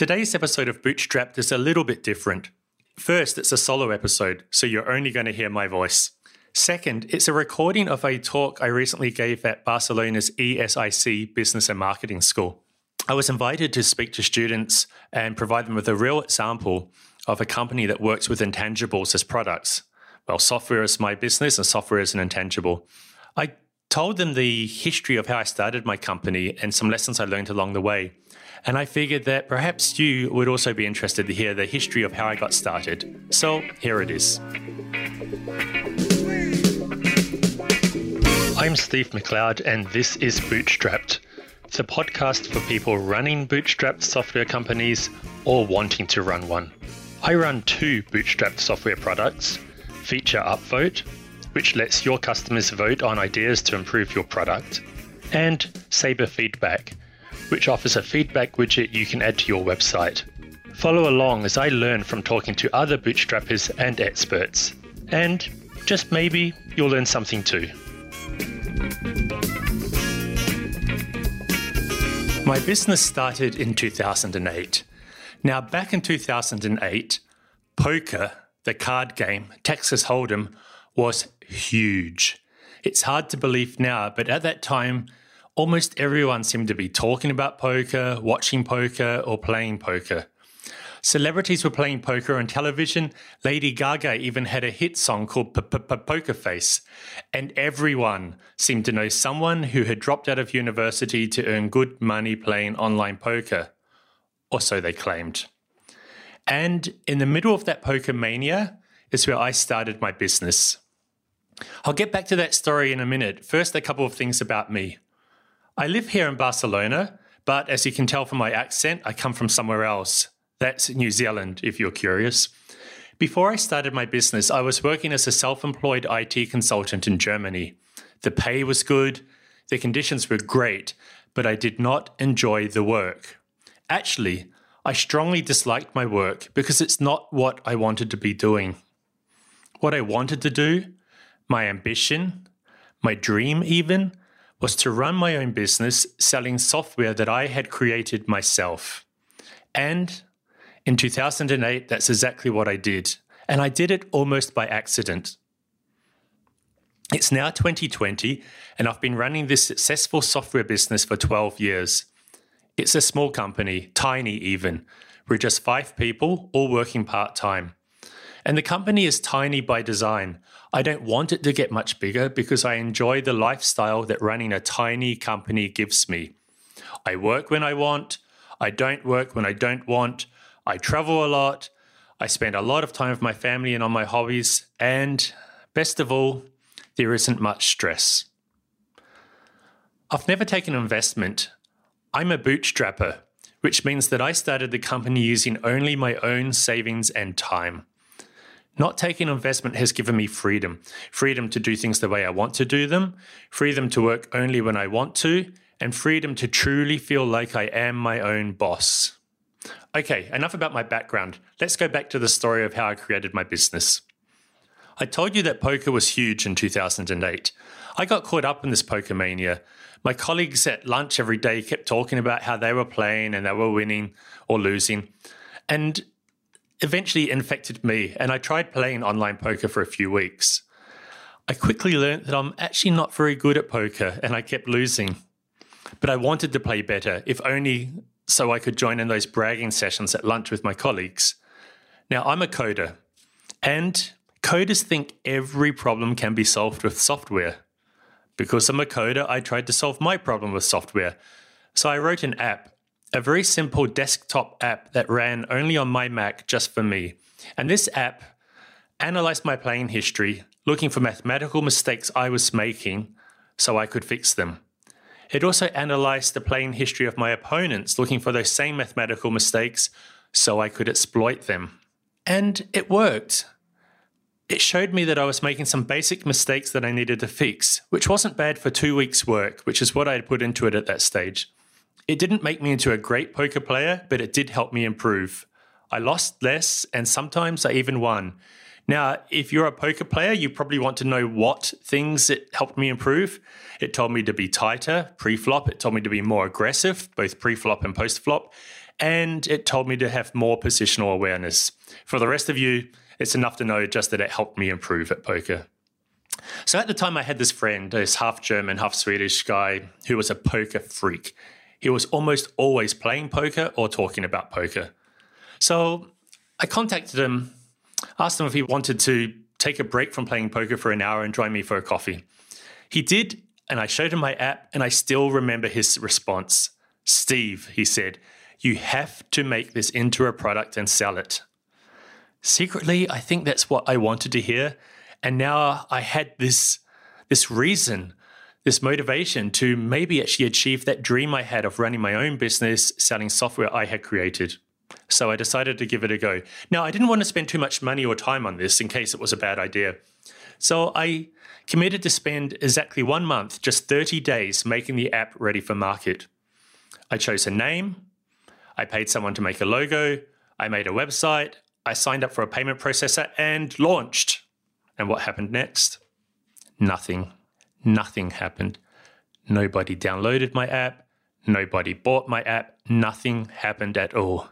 Today's episode of Bootstrapped is a little bit different. First, it's a solo episode, so you're only going to hear my voice. Second, it's a recording of a talk I recently gave at Barcelona's ESIC Business and Marketing School. I was invited to speak to students and provide them with a real example of a company that works with intangibles as products. Well, software is my business and software is an intangible. I told them the history of how I started my company and some lessons I learned along the way. And I figured that perhaps you would also be interested to hear the history of how I got started. So here it is. I'm Steve McLeod, and this is Bootstrapped. It's a podcast for people running bootstrapped software companies or wanting to run one. I run two bootstrapped software products Feature Upvote, which lets your customers vote on ideas to improve your product, and Saber Feedback, which offers a feedback widget you can add to your website. Follow along as I learn from talking to other bootstrappers and experts, and just maybe you'll learn something too. My business started in 2008. Now, back in 2008, poker, the card game, Texas Hold'em, was huge. It's hard to believe now, but at that time, almost everyone seemed to be talking about poker, watching poker, or playing poker. Celebrities were playing poker on television. Lady Gaga even had a hit song called Poker Face. And everyone seemed to know someone who had dropped out of university to earn good money playing online poker. Or so they claimed. And in the middle of that poker mania is where I started my business. I'll get back to that story in a minute. First, a couple of things about me. I live here in Barcelona, but as you can tell from my accent, I come from somewhere else. That's New Zealand, if you're curious. Before I started my business, I was working as a self employed IT consultant in Germany. The pay was good, the conditions were great, but I did not enjoy the work. Actually, I strongly disliked my work because it's not what I wanted to be doing. What I wanted to do, my ambition, my dream even, was to run my own business selling software that I had created myself. And in 2008, that's exactly what I did. And I did it almost by accident. It's now 2020, and I've been running this successful software business for 12 years. It's a small company, tiny even. We're just five people, all working part time. And the company is tiny by design. I don't want it to get much bigger because I enjoy the lifestyle that running a tiny company gives me. I work when I want, I don't work when I don't want, I travel a lot. I spend a lot of time with my family and on my hobbies. And best of all, there isn't much stress. I've never taken an investment. I'm a bootstrapper, which means that I started the company using only my own savings and time. Not taking investment has given me freedom freedom to do things the way I want to do them, freedom to work only when I want to, and freedom to truly feel like I am my own boss. Okay, enough about my background. Let's go back to the story of how I created my business. I told you that poker was huge in 2008. I got caught up in this poker mania. My colleagues at lunch every day kept talking about how they were playing and they were winning or losing. And eventually infected me, and I tried playing online poker for a few weeks. I quickly learned that I'm actually not very good at poker and I kept losing. But I wanted to play better, if only so I could join in those bragging sessions at lunch with my colleagues. Now, I'm a coder, and coders think every problem can be solved with software. Because I'm a coder, I tried to solve my problem with software. So I wrote an app, a very simple desktop app that ran only on my Mac just for me. And this app analyzed my playing history, looking for mathematical mistakes I was making so I could fix them. It also analyzed the playing history of my opponents, looking for those same mathematical mistakes so I could exploit them. And it worked. It showed me that I was making some basic mistakes that I needed to fix, which wasn't bad for two weeks' work, which is what I had put into it at that stage. It didn't make me into a great poker player, but it did help me improve. I lost less, and sometimes I even won. Now, if you're a poker player, you probably want to know what things it helped me improve. It told me to be tighter pre flop, it told me to be more aggressive, both pre flop and post flop. and it told me to have more positional awareness. For the rest of you, it's enough to know just that it helped me improve at poker. So at the time, I had this friend, this half German, half Swedish guy who was a poker freak. He was almost always playing poker or talking about poker. So I contacted him, asked him if he wanted to take a break from playing poker for an hour and join me for a coffee. He did, and I showed him my app, and I still remember his response. Steve, he said, you have to make this into a product and sell it. Secretly, I think that's what I wanted to hear. And now I had this, this reason, this motivation to maybe actually achieve that dream I had of running my own business, selling software I had created. So I decided to give it a go. Now, I didn't want to spend too much money or time on this in case it was a bad idea. So I committed to spend exactly one month, just 30 days, making the app ready for market. I chose a name, I paid someone to make a logo, I made a website, I signed up for a payment processor and launched. And what happened next? Nothing. Nothing happened. Nobody downloaded my app. Nobody bought my app. Nothing happened at all.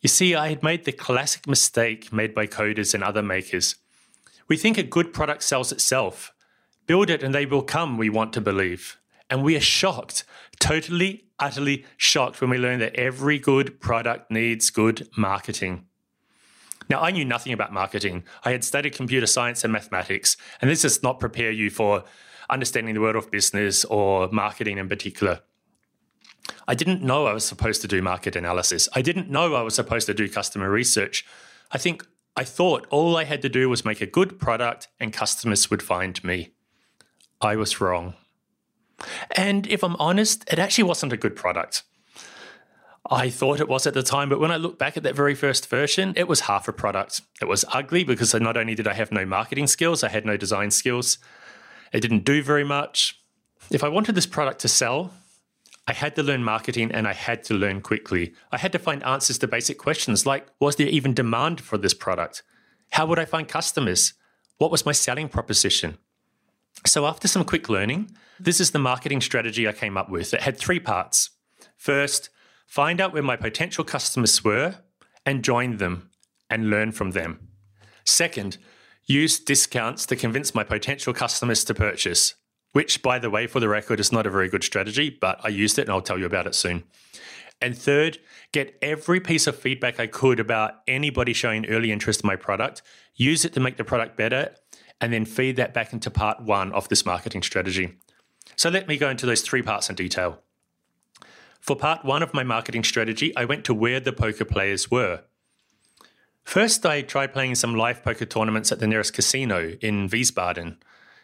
You see, I had made the classic mistake made by coders and other makers. We think a good product sells itself. Build it and they will come, we want to believe. And we are shocked, totally, utterly shocked when we learn that every good product needs good marketing. Now, I knew nothing about marketing. I had studied computer science and mathematics, and this does not prepare you for understanding the world of business or marketing in particular. I didn't know I was supposed to do market analysis. I didn't know I was supposed to do customer research. I think I thought all I had to do was make a good product and customers would find me. I was wrong. And if I'm honest, it actually wasn't a good product. I thought it was at the time, but when I look back at that very first version, it was half a product. It was ugly because not only did I have no marketing skills, I had no design skills. It didn't do very much. If I wanted this product to sell, I had to learn marketing and I had to learn quickly. I had to find answers to basic questions like was there even demand for this product? How would I find customers? What was my selling proposition? So, after some quick learning, this is the marketing strategy I came up with. It had three parts. First, find out where my potential customers were and join them and learn from them. Second, use discounts to convince my potential customers to purchase which, by the way, for the record, is not a very good strategy, but I used it and I'll tell you about it soon. And third, get every piece of feedback I could about anybody showing early interest in my product, use it to make the product better, and then feed that back into part one of this marketing strategy. So let me go into those three parts in detail. For part one of my marketing strategy, I went to where the poker players were. First, I tried playing some live poker tournaments at the nearest casino in Wiesbaden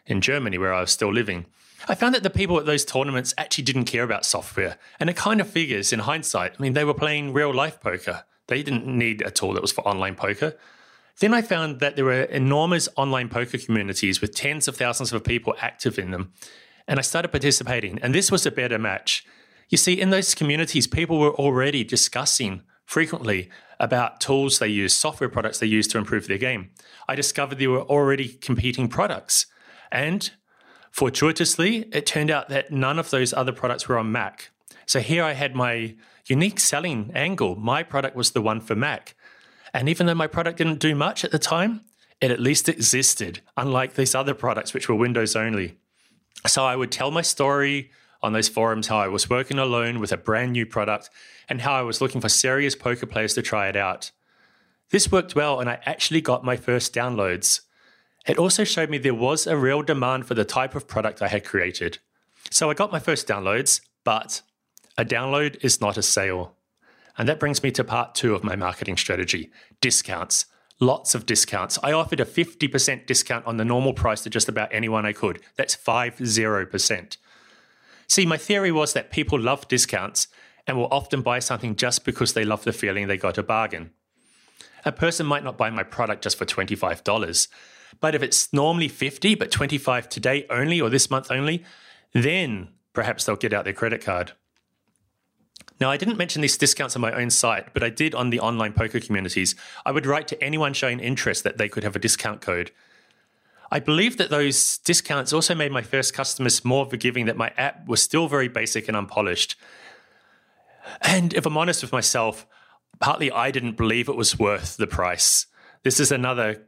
in Germany, where I was still living. I found that the people at those tournaments actually didn't care about software. And it kind of figures in hindsight. I mean, they were playing real life poker. They didn't need a tool that was for online poker. Then I found that there were enormous online poker communities with tens of thousands of people active in them. And I started participating. And this was a better match. You see, in those communities, people were already discussing frequently about tools they use, software products they use to improve their game. I discovered there were already competing products. And fortuitously, it turned out that none of those other products were on Mac. So here I had my unique selling angle. My product was the one for Mac. And even though my product didn't do much at the time, it at least existed, unlike these other products, which were Windows only. So I would tell my story on those forums how I was working alone with a brand new product and how I was looking for serious poker players to try it out. This worked well, and I actually got my first downloads. It also showed me there was a real demand for the type of product I had created. So I got my first downloads, but a download is not a sale. And that brings me to part two of my marketing strategy discounts. Lots of discounts. I offered a 50% discount on the normal price to just about anyone I could. That's 50%. See, my theory was that people love discounts and will often buy something just because they love the feeling they got a bargain. A person might not buy my product just for $25, but if it's normally 50, but 25 today only or this month only, then perhaps they'll get out their credit card. Now, I didn't mention these discounts on my own site, but I did on the online poker communities. I would write to anyone showing interest that they could have a discount code. I believe that those discounts also made my first customers more forgiving that my app was still very basic and unpolished. And if I'm honest with myself, partly I didn't believe it was worth the price. This is another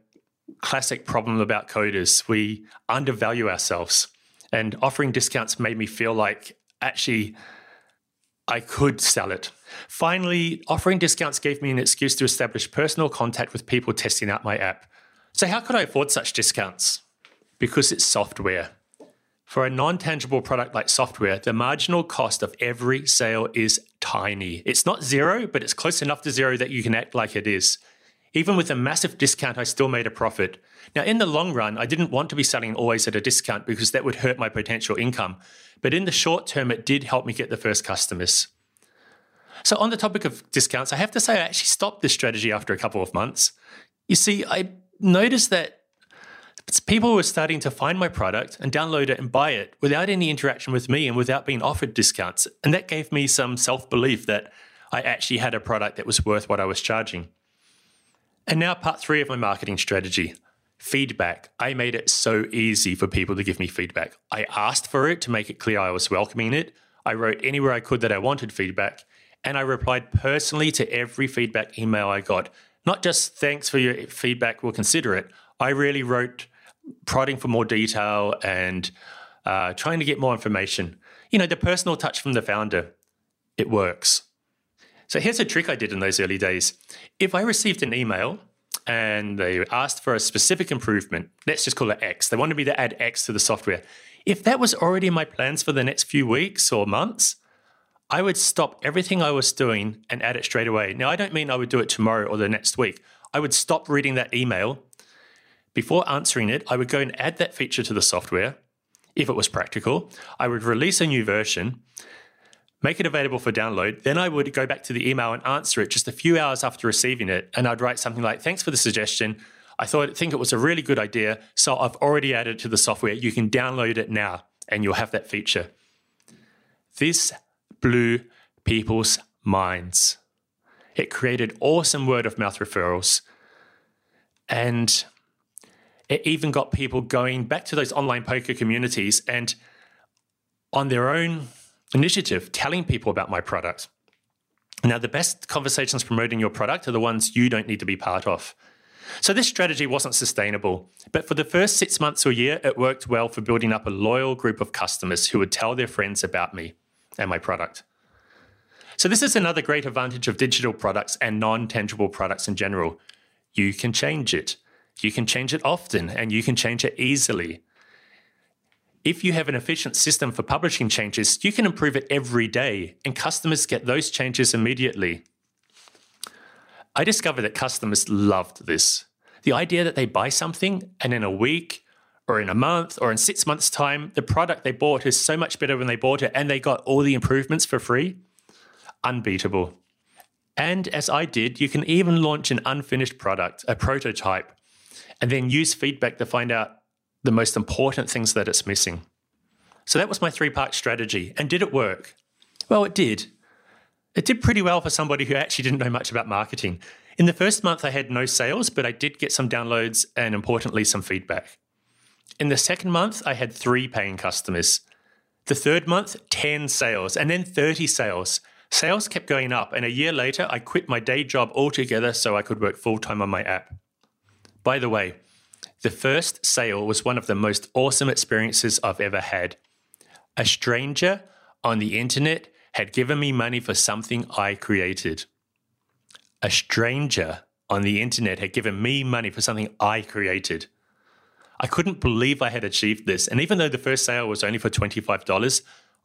classic problem about coders. We undervalue ourselves, and offering discounts made me feel like actually I could sell it. Finally, offering discounts gave me an excuse to establish personal contact with people testing out my app. So, how could I afford such discounts? Because it's software. For a non tangible product like software, the marginal cost of every sale is tiny. It's not zero, but it's close enough to zero that you can act like it is. Even with a massive discount, I still made a profit. Now, in the long run, I didn't want to be selling always at a discount because that would hurt my potential income. But in the short term, it did help me get the first customers. So, on the topic of discounts, I have to say I actually stopped this strategy after a couple of months. You see, I noticed that people were starting to find my product and download it and buy it without any interaction with me and without being offered discounts. And that gave me some self belief that I actually had a product that was worth what I was charging. And now, part three of my marketing strategy feedback. I made it so easy for people to give me feedback. I asked for it to make it clear I was welcoming it. I wrote anywhere I could that I wanted feedback. And I replied personally to every feedback email I got. Not just thanks for your feedback, we'll consider it. I really wrote prodding for more detail and uh, trying to get more information. You know, the personal touch from the founder, it works. So here's a trick I did in those early days. If I received an email and they asked for a specific improvement, let's just call it X, they wanted me to add X to the software. If that was already in my plans for the next few weeks or months, I would stop everything I was doing and add it straight away. Now, I don't mean I would do it tomorrow or the next week. I would stop reading that email. Before answering it, I would go and add that feature to the software if it was practical. I would release a new version, make it available for download. Then I would go back to the email and answer it just a few hours after receiving it. And I'd write something like, Thanks for the suggestion. I thought think it was a really good idea. So I've already added it to the software. You can download it now and you'll have that feature. This blew people's minds. It created awesome word of mouth referrals. And it even got people going back to those online poker communities and on their own initiative telling people about my product. Now, the best conversations promoting your product are the ones you don't need to be part of. So, this strategy wasn't sustainable, but for the first six months or year, it worked well for building up a loyal group of customers who would tell their friends about me and my product. So, this is another great advantage of digital products and non tangible products in general. You can change it. You can change it often and you can change it easily. If you have an efficient system for publishing changes, you can improve it every day, and customers get those changes immediately. I discovered that customers loved this. The idea that they buy something and in a week or in a month or in six months' time, the product they bought is so much better when they bought it and they got all the improvements for free. Unbeatable. And as I did, you can even launch an unfinished product, a prototype, and then use feedback to find out the most important things that it's missing. So that was my three part strategy. And did it work? Well, it did. It did pretty well for somebody who actually didn't know much about marketing. In the first month, I had no sales, but I did get some downloads and importantly, some feedback. In the second month, I had three paying customers. The third month, 10 sales, and then 30 sales. Sales kept going up, and a year later, I quit my day job altogether so I could work full time on my app. By the way, the first sale was one of the most awesome experiences I've ever had. A stranger on the internet had given me money for something I created. A stranger on the internet had given me money for something I created. I couldn't believe I had achieved this. And even though the first sale was only for $25,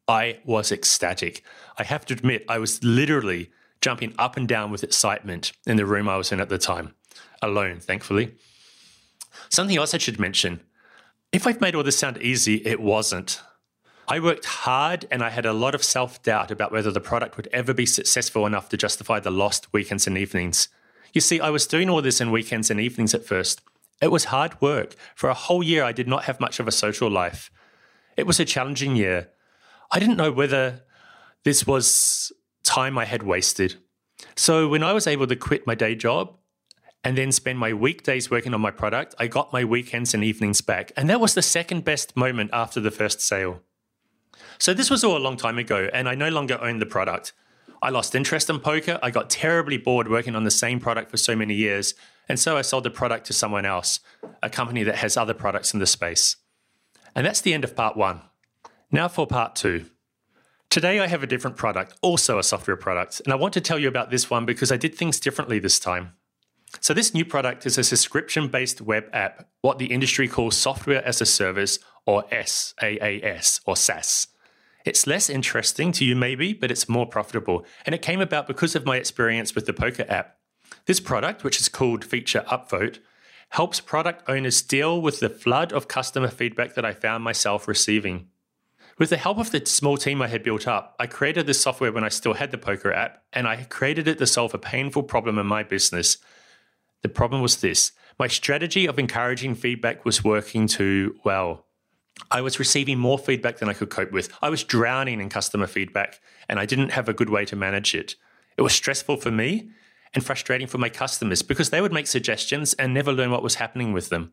I was ecstatic. I have to admit, I was literally jumping up and down with excitement in the room I was in at the time, alone, thankfully. Something else I should mention if I've made all this sound easy, it wasn't. I worked hard and I had a lot of self doubt about whether the product would ever be successful enough to justify the lost weekends and evenings. You see, I was doing all this in weekends and evenings at first. It was hard work. For a whole year, I did not have much of a social life. It was a challenging year. I didn't know whether this was time I had wasted. So, when I was able to quit my day job and then spend my weekdays working on my product, I got my weekends and evenings back. And that was the second best moment after the first sale. So, this was all a long time ago, and I no longer own the product. I lost interest in poker. I got terribly bored working on the same product for so many years. And so I sold the product to someone else, a company that has other products in the space. And that's the end of part one. Now for part two. Today I have a different product, also a software product, and I want to tell you about this one because I did things differently this time. So, this new product is a subscription based web app, what the industry calls software as a service or SaaS or SaaS. It's less interesting to you, maybe, but it's more profitable. And it came about because of my experience with the poker app. This product, which is called Feature Upvote, helps product owners deal with the flood of customer feedback that I found myself receiving. With the help of the small team I had built up, I created this software when I still had the poker app, and I created it to solve a painful problem in my business. The problem was this my strategy of encouraging feedback was working too well. I was receiving more feedback than I could cope with. I was drowning in customer feedback, and I didn't have a good way to manage it. It was stressful for me and frustrating for my customers because they would make suggestions and never learn what was happening with them.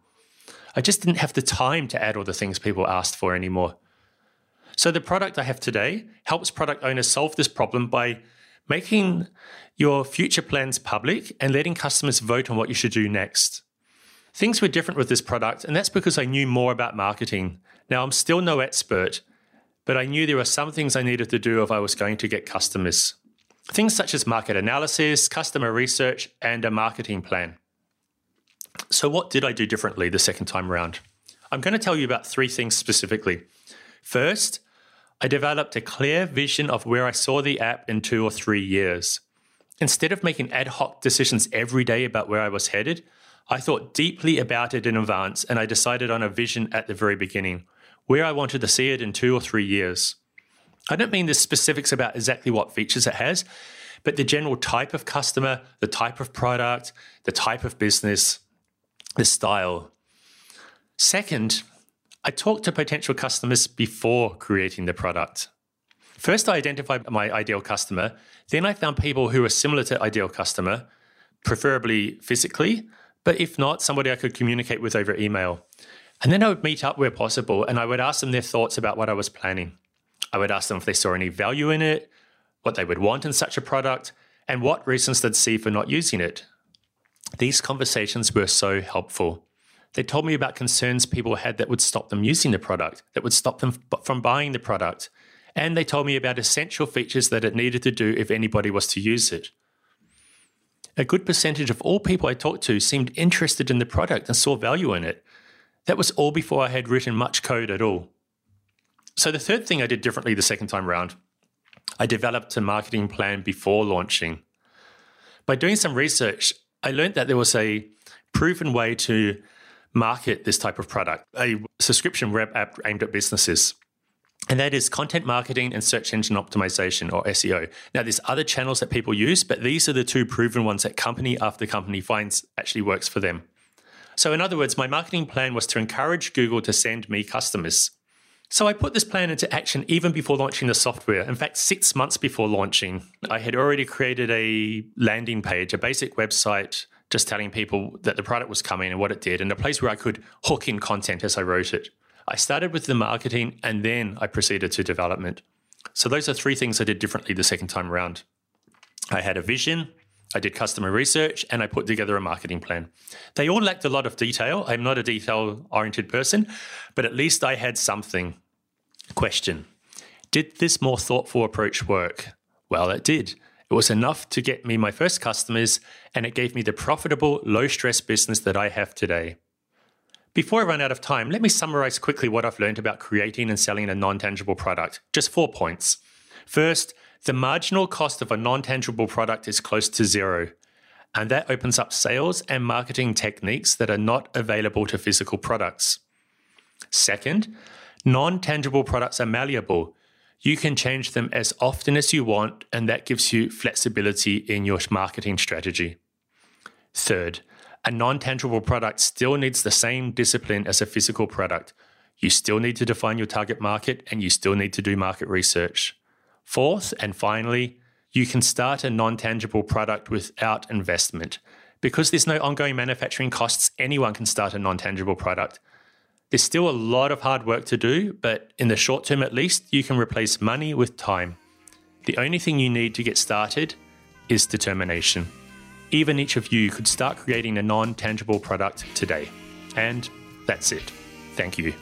I just didn't have the time to add all the things people asked for anymore. So, the product I have today helps product owners solve this problem by making your future plans public and letting customers vote on what you should do next. Things were different with this product, and that's because I knew more about marketing. Now, I'm still no expert, but I knew there were some things I needed to do if I was going to get customers. Things such as market analysis, customer research, and a marketing plan. So, what did I do differently the second time around? I'm going to tell you about three things specifically. First, I developed a clear vision of where I saw the app in two or three years. Instead of making ad hoc decisions every day about where I was headed, I thought deeply about it in advance and I decided on a vision at the very beginning, where I wanted to see it in two or three years. I don't mean the specifics about exactly what features it has, but the general type of customer, the type of product, the type of business, the style. Second, I talked to potential customers before creating the product. First, I identified my ideal customer. Then, I found people who were similar to ideal customer, preferably physically, but if not, somebody I could communicate with over email. And then I would meet up where possible and I would ask them their thoughts about what I was planning. I would ask them if they saw any value in it, what they would want in such a product, and what reasons they'd see for not using it. These conversations were so helpful. They told me about concerns people had that would stop them using the product, that would stop them from buying the product. And they told me about essential features that it needed to do if anybody was to use it. A good percentage of all people I talked to seemed interested in the product and saw value in it. That was all before I had written much code at all. So, the third thing I did differently the second time around, I developed a marketing plan before launching. By doing some research, I learned that there was a proven way to market this type of product, a subscription web app aimed at businesses. And that is content marketing and search engine optimization or SEO. Now, there's other channels that people use, but these are the two proven ones that company after company finds actually works for them. So, in other words, my marketing plan was to encourage Google to send me customers. So, I put this plan into action even before launching the software. In fact, six months before launching, I had already created a landing page, a basic website just telling people that the product was coming and what it did, and a place where I could hook in content as I wrote it. I started with the marketing and then I proceeded to development. So, those are three things I did differently the second time around. I had a vision, I did customer research, and I put together a marketing plan. They all lacked a lot of detail. I'm not a detail oriented person, but at least I had something. Question Did this more thoughtful approach work? Well, it did. It was enough to get me my first customers, and it gave me the profitable, low stress business that I have today. Before I run out of time, let me summarize quickly what I've learned about creating and selling a non tangible product. Just four points. First, the marginal cost of a non tangible product is close to zero, and that opens up sales and marketing techniques that are not available to physical products. Second, non tangible products are malleable, you can change them as often as you want, and that gives you flexibility in your marketing strategy. Third, a non tangible product still needs the same discipline as a physical product. You still need to define your target market and you still need to do market research. Fourth, and finally, you can start a non tangible product without investment. Because there's no ongoing manufacturing costs, anyone can start a non tangible product. There's still a lot of hard work to do, but in the short term at least, you can replace money with time. The only thing you need to get started is determination. Even each of you could start creating a non tangible product today. And that's it. Thank you.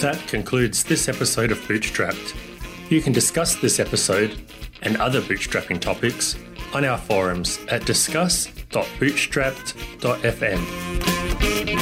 That concludes this episode of Bootstrapped. You can discuss this episode and other bootstrapping topics on our forums at discuss.bootstrapped.fm.